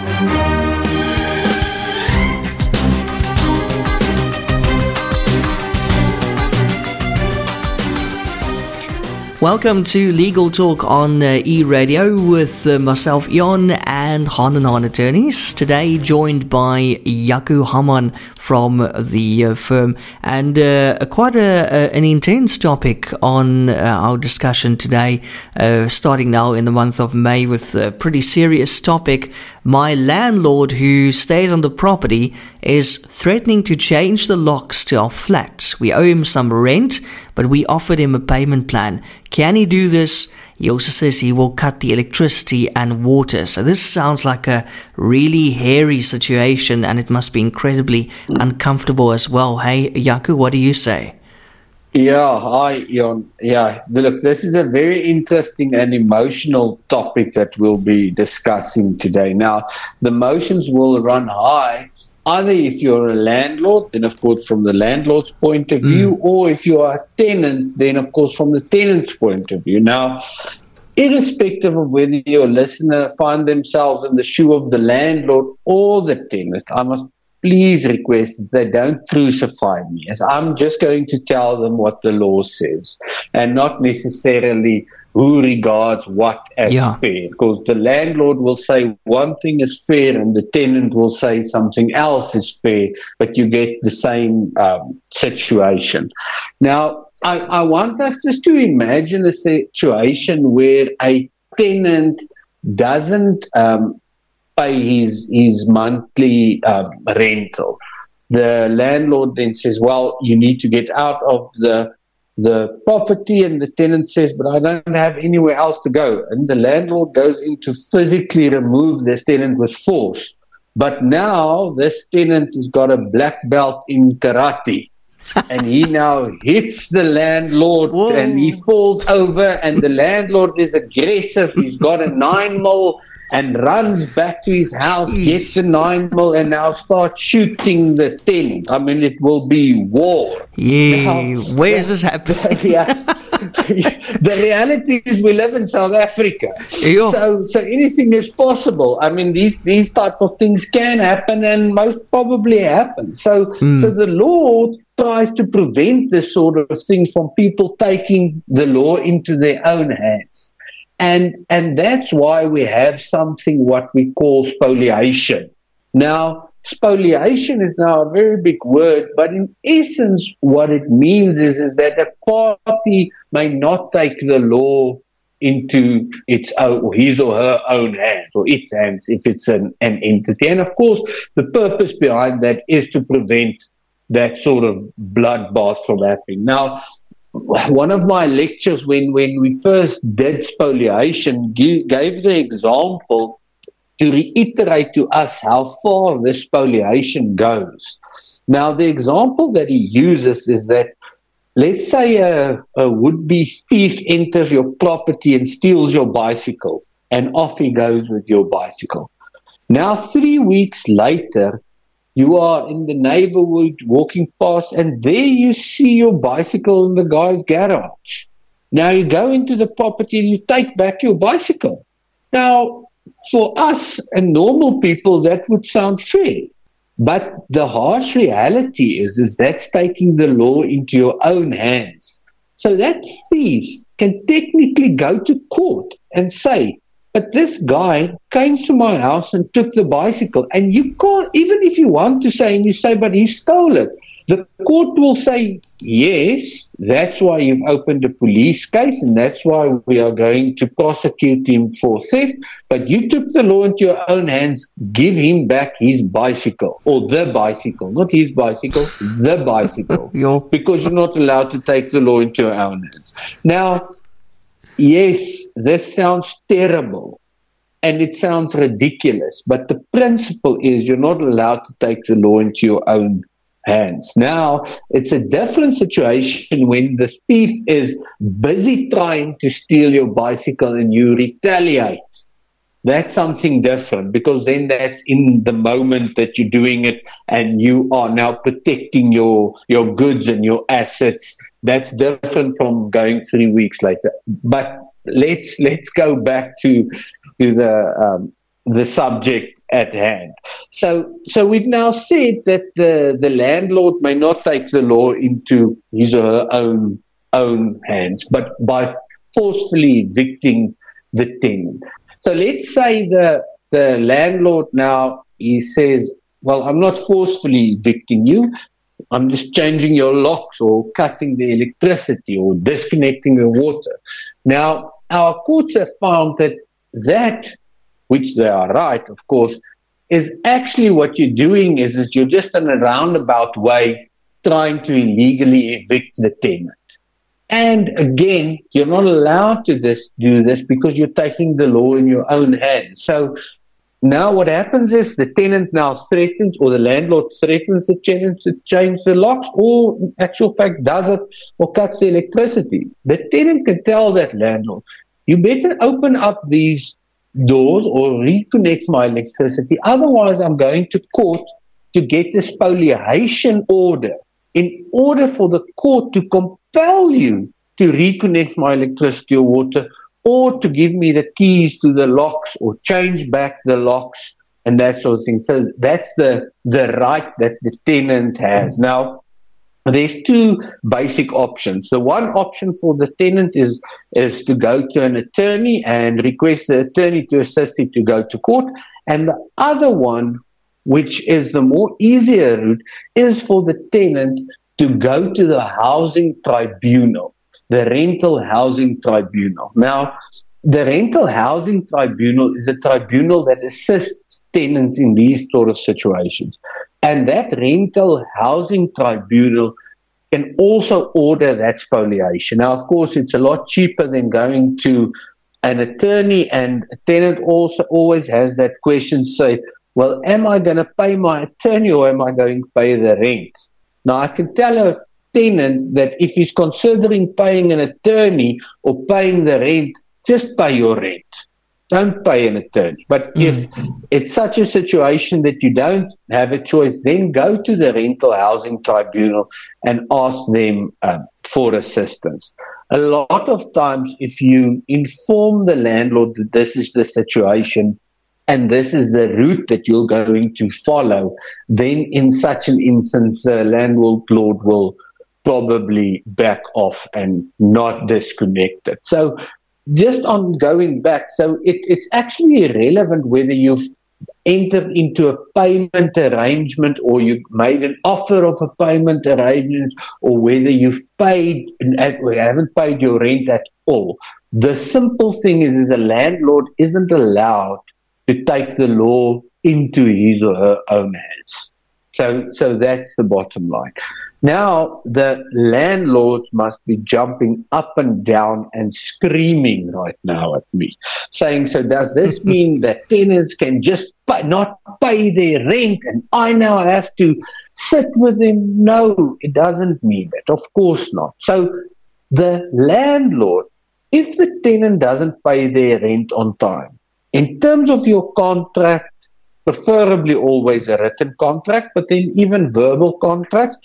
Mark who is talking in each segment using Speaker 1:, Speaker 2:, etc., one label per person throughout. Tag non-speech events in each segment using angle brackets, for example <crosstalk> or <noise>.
Speaker 1: Thank you. Welcome to Legal Talk on uh, E Radio with uh, myself, Jon, and Hahn and Hahn attorneys. Today, joined by Jaco Hamman from the uh, firm, and uh, quite a, an intense topic on uh, our discussion today. Uh, starting now in the month of May with a pretty serious topic. My landlord, who stays on the property, is threatening to change the locks to our flat. We owe him some rent, but we offered him a payment plan. Can he do this? He says he will cut the electricity and water. So this sounds like a really hairy situation and it must be incredibly uncomfortable as well. Hey, Jaco, what do you say?
Speaker 2: Yeah, hi, Jon. Yeah, look, this is a very interesting and emotional topic that we'll be discussing today. Now, the emotions will run high either if you're a landlord, then of course from the landlord's point of view, mm. or if you are a tenant, then of course from the tenant's point of view. Now, irrespective of whether your listener find themselves in the shoe of the landlord or the tenant, I must please request that they don't crucify me as I'm just going to tell them what the law says and not necessarily who regards what as yeah. fair. Because the landlord will say one thing is fair and the tenant will say something else is fair, but you get the same um, situation. Now, I, I want us just to imagine a situation where a tenant doesn't um, pay his his monthly um, rental. The landlord then says, "Well, you need to get out of the the property," and the tenant says, "But I don't have anywhere else to go." And the landlord goes in to physically remove this tenant with force. But now this tenant has got a black belt in karate. <laughs> and he now hits the landlord Whoa. and he falls over and the landlord is aggressive. He's got a nine mil and runs back to his house, Jeez. gets the nine mil, and now starts shooting the tenant. I mean, it will be war.
Speaker 1: Yeah, now, where is this happening? <laughs>
Speaker 2: yeah. <laughs> the reality is we live in South Africa, yeah. so so anything is possible. I mean, these these type of things can happen, and most probably happen. So mm. so the law tries to prevent this sort of thing from people taking the law into their own hands. And, and that's why we have something what we call spoliation. Now, spoliation is now a very big word, but in essence, what it means is, is that a party may not take the law into its own, or his or her own hands, or its hands if it's an, an entity. And of course, the purpose behind that is to prevent that sort of bloodbath from happening. Now, one of my lectures when, when we first did spoliation gave the example to reiterate to us how far this spoliation goes. Now, the example that he uses is that let's say a, a would be thief enters your property and steals your bicycle, and off he goes with your bicycle. Now, three weeks later, you are in the neighborhood walking past, and there you see your bicycle in the guy's garage. Now you go into the property and you take back your bicycle. Now, for us and normal people, that would sound fair. But the harsh reality is, is that's taking the law into your own hands. So that thief can technically go to court and say, but this guy came to my house and took the bicycle. And you can't, even if you want to say, and you say, but he stole it, the court will say, yes, that's why you've opened a police case, and that's why we are going to prosecute him for theft. But you took the law into your own hands, give him back his bicycle, or the bicycle, not his bicycle, the bicycle. <laughs> because you're not allowed to take the law into your own hands. Now, yes, this sounds terrible and it sounds ridiculous, but the principle is you're not allowed to take the law into your own hands. Now, it's a different situation when the thief is busy trying to steal your bicycle and you retaliate. That's something different because then that's in the moment that you're doing it and you are now protecting your, your goods and your assets that's different from going three weeks later. But let's let's go back to to the um, the subject at hand. So, so we've now said that the, the landlord may not take the law into his or her own own hands, but by forcefully evicting the tenant. So let's say the the landlord now he says, "Well, I'm not forcefully evicting you. I'm just changing your locks or cutting the electricity or disconnecting the water." Now, our courts have found that that which they are right, of course, is actually what you're doing is, is you're just in a roundabout way trying to illegally evict the tenant. And again, you're not allowed to this, do this because you're taking the law in your own hands. So now what happens is the tenant now threatens or the landlord threatens the tenant to change the locks or in actual fact does it or cuts the electricity. The tenant can tell that landlord, you better open up these doors or reconnect my electricity. Otherwise, I'm going to court to get a spoliation order in order for the court to compel you to reconnect my electricity or water or to give me the keys to the locks or change back the locks and that sort of thing. So that's the, the right that the tenant has. Now, there's two basic options. The one option for the tenant is is to go to an attorney and request the attorney to assist him to go to court. And the other one, which is the more easier route, is for the tenant to go to the housing tribunal, the rental housing tribunal. Now, the rental housing tribunal is a tribunal that assists tenants in these sort of situations. And that rental housing tribunal can also order that spoliation. Now, of course, it's a lot cheaper than going to an attorney, and a tenant also always has that question say, well, am I going to pay my attorney or am I going to pay the rent? Now, I can tell a tenant that if he's considering paying an attorney or paying the rent, just pay your rent don't pay an attorney. But mm. if it's such a situation that you don't have a choice, then go to the rental housing tribunal and ask them um, for assistance. A lot of times, if you inform the landlord that this is the situation and this is the route that you're going to follow, then in such an instance, the landlord will probably back off and not disconnect it. So just on going back, so it, it's actually irrelevant whether you've entered into a payment arrangement or you made an offer of a payment arrangement or whether you've paid and haven't paid your rent at all. The simple thing is, is a landlord isn't allowed to take the law into his or her own hands. So, so that's the bottom line. Now the landlords must be jumping up and down and screaming right now at me, saying, "So does this <laughs> mean that tenants can just pay, not pay their rent, and I now have to sit with them?" No, it doesn't mean that. Of course not. So the landlord, if the tenant doesn't pay their rent on time, in terms of your contract preferably always a written contract, but then even verbal contracts,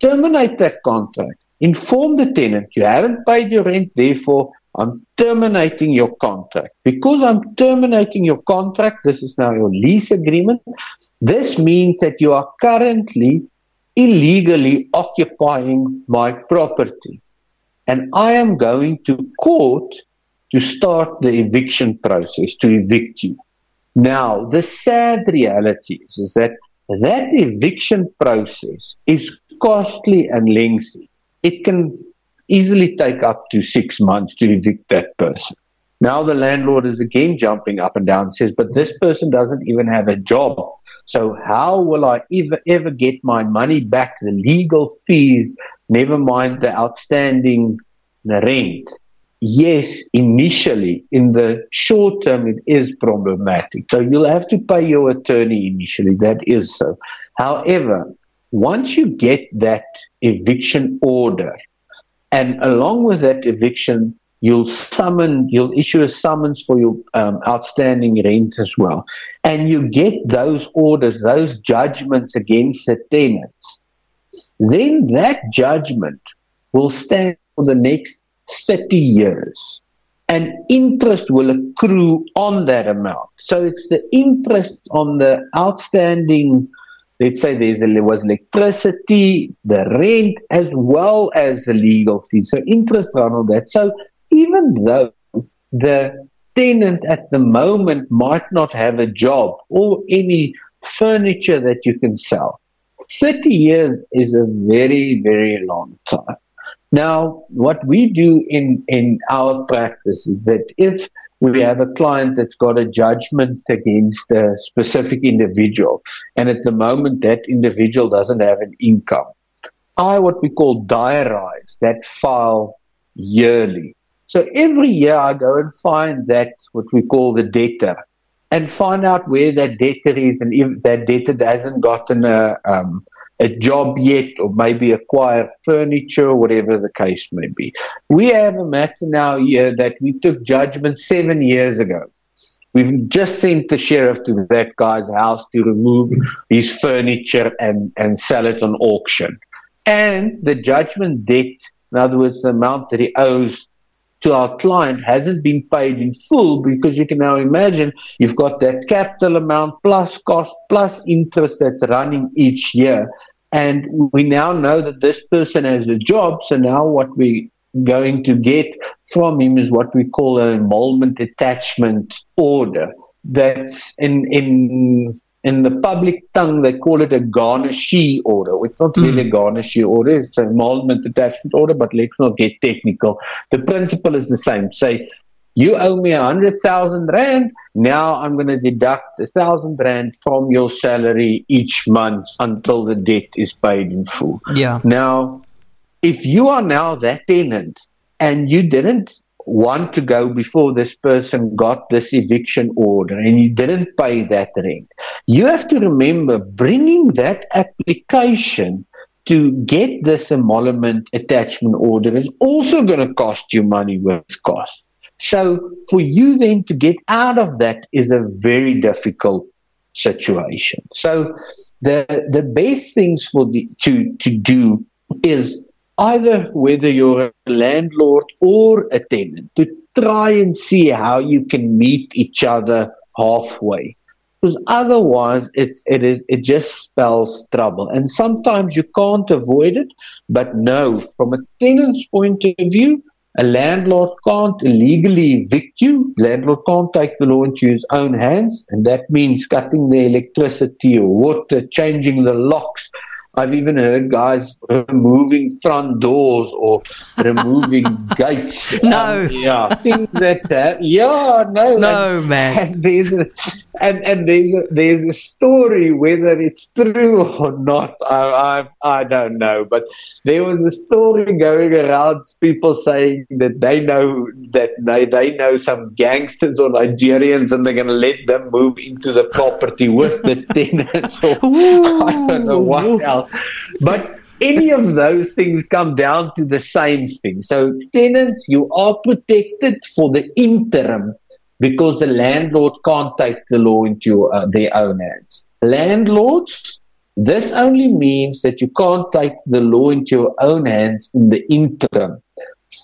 Speaker 2: terminate that contract. Inform the tenant you haven't paid your rent, therefore I'm terminating your contract. Because I'm terminating your contract, this is now your lease agreement. This means that you are currently illegally occupying my property. And I am going to court to start the eviction process, to evict you. Now, the sad reality is, is that that eviction process is costly and lengthy. It can easily take up to six months to evict that person. Now the landlord is again jumping up and down and says, but this person doesn't even have a job. So how will I ever, ever get my money back, the legal fees, never mind the outstanding rent? yes, initially, in the short term, it is problematic. So you'll have to pay your attorney initially. That is so. However, once you get that eviction order, and along with that eviction, you'll summon, you'll issue a summons for your um, outstanding rent as well. And you get those orders, those judgments against the tenants. Then that judgment will stand for the next 30 years. and interest will accrue on that amount. So it's the interest on the outstanding, let's say there was electricity, the rent, as well as the legal fees. So interest on all that. So even though the tenant at the moment might not have a job or any furniture that you can sell, 30 years is a very, very long time. Now, what we do in, in our practice is that if we have a client that's got a judgment against a specific individual, and at the moment that individual doesn't have an income, I what we call diarize that file yearly. So every year I go and find that what we call the debtor and find out where that debtor is and if that debtor hasn't gotten a um, a job yet or maybe acquire furniture whatever the case may be. We have a matter now here that we took judgment seven years ago. We've just sent the sheriff to that guy's house to remove his furniture and, and sell it on auction. And the judgment debt, in other words, the amount that he owes to our client hasn't been paid in full because you can now imagine you've got that capital amount plus cost plus interest that's running each year. And we now know that this person has a job. So now what we're going to get from him is what we call an emolument attachment order. That's in, in, in the public tongue, they call it a garnishee order. It's not really a hmm. garnishee order. It's an emolument attachment order, but let's not get technical. The principle is the same. Say, you owe me a hundred thousand rand. Now I'm going to deduct a thousand rand from your salary each month until the debt is paid in full.
Speaker 1: Yeah.
Speaker 2: Now, if you are now that tenant and you didn't want to go before this person got this eviction order and you didn't pay that rent, you have to remember bringing that application to get this emolument attachment order is also going to cost you money with costs. So for you then to get out of that is a very difficult situation. So the the best things for the to to do is either whether you're a landlord or a tenant to try and see how you can meet each other halfway because otherwise it, it, it just spells trouble. And sometimes you can't avoid it, but no, from a tenant's point of view, a landlord can't illegally evict you. Landlord can't take the law into his own hands, and that means cutting the electricity or water, changing the locks, I've even heard guys removing front doors or <laughs> removing gates.
Speaker 1: No.
Speaker 2: Um, yeah, things that, uh, yeah, no.
Speaker 1: No,
Speaker 2: and,
Speaker 1: man.
Speaker 2: And there's, a, and, and there's, a, there's a story, whether it's true or not, I, I, I don't know. But there was a story going around, people saying that they know that they, they know some gangsters or Nigerians and they're going to let them move into the property with the <laughs> tenants. Or, I don't know what else. But any of those things come down to the same thing. So tenants, you are protected for the interim because the landlord can't take the law into uh, their own hands. Landlords, this only means that you can't take the law into your own hands in the interim.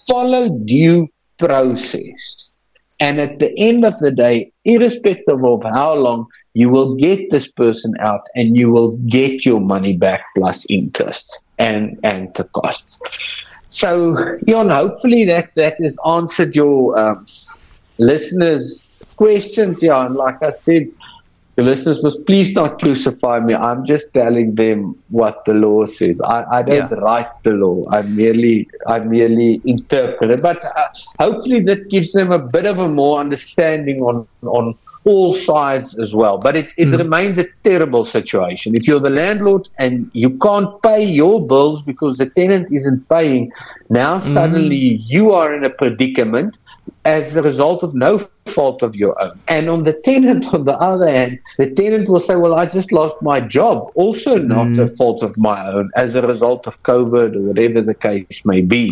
Speaker 2: Follow due process. And at the end of the day, irrespective of how long, you will get this person out and you will get your money back plus interest and, and the costs. So, Jon, hopefully that, that has answered your um, listeners' questions. Yeah, and like I said, the listeners must please not crucify me. I'm just telling them what the law says. I, I don't yeah. write the law. I merely I merely interpret it. But uh, hopefully that gives them a bit of a more understanding on on all sides as well. But it, it mm. remains a terrible situation. If you're the landlord and you can't pay your bills because the tenant isn't paying, now mm. suddenly you are in a predicament as a result of no fault of your own. And on the tenant, <laughs> on the other hand, the tenant will say, Well, I just lost my job, also not mm. a fault of my own, as a result of COVID or whatever the case may be.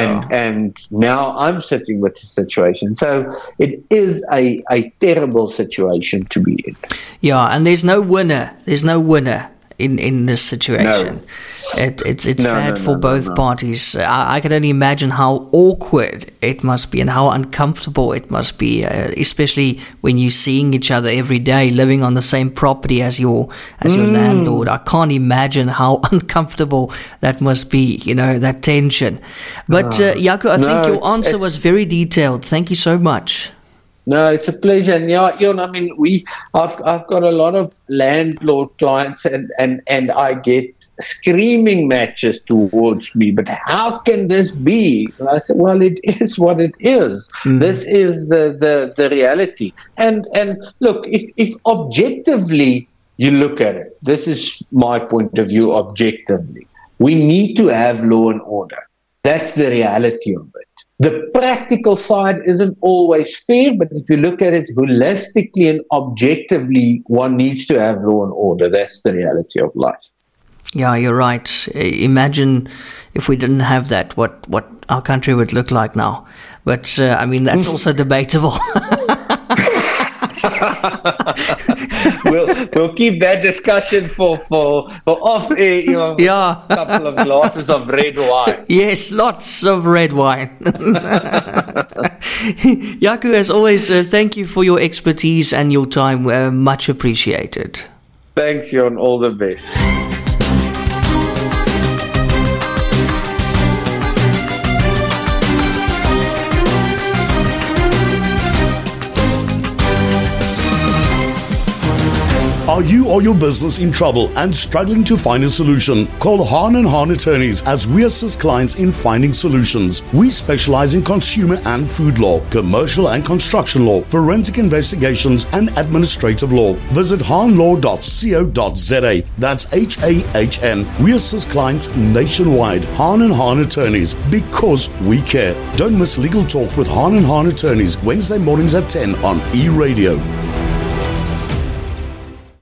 Speaker 2: And yeah. and now I'm sitting with the situation. So it is a, a terrible situation to be in.
Speaker 1: Yeah, and there's no winner. There's no winner in, in this situation. No. It, it's it's no, bad no, for both parties. I, I, can only imagine how awkward it must be and how uncomfortable it must be, uh, especially when you're seeing each other every day, living on the same property as your as mm. your landlord. I can't imagine how <laughs> uncomfortable that must be. You know that tension. But uh, Jaco, I think your answer was very detailed. Thank you so much.
Speaker 2: No, it's a pleasure. And yeah, you know, I mean, we, I've, I've got a lot of landlord clients, and and and I get screaming matches towards me. But how can this be? And I said, well, it <laughs> is what it is. Mm. This is the the the reality. And and look, if if objectively you look at it, this is my point of view. Objectively, we need to have law and order. That's the reality of it. The practical side isn't always fair, but if you look at it holistically and objectively, one needs to have law and order. That's the reality of life.
Speaker 1: Yeah, you're right. Imagine if we didn't have that, what, what our country would look like now. But uh, I mean, that's <laughs> also debatable. <laughs> <laughs>
Speaker 2: we'll we'll keep that discussion for for, for off air. You know,
Speaker 1: yeah,
Speaker 2: a couple of glasses of red wine.
Speaker 1: Yes, lots of red wine. <laughs> Jaco, as always, uh, thank you for your expertise and your time. Uh, much appreciated.
Speaker 2: Thanks, Jon. All the best.
Speaker 3: Are you or your business in trouble and struggling to find a solution? Call Hahn and Hahn Attorneys as we assist clients in finding solutions. We specialize in consumer and food law, commercial and construction law, forensic investigations, and administrative law. Visit hahnlaw.co.za. That's H A H N. We assist clients nationwide. Hahn and Hahn Attorneys because we care. Don't miss Legal Talk with Hahn and Hahn Attorneys Wednesday mornings at 10 on E Radio.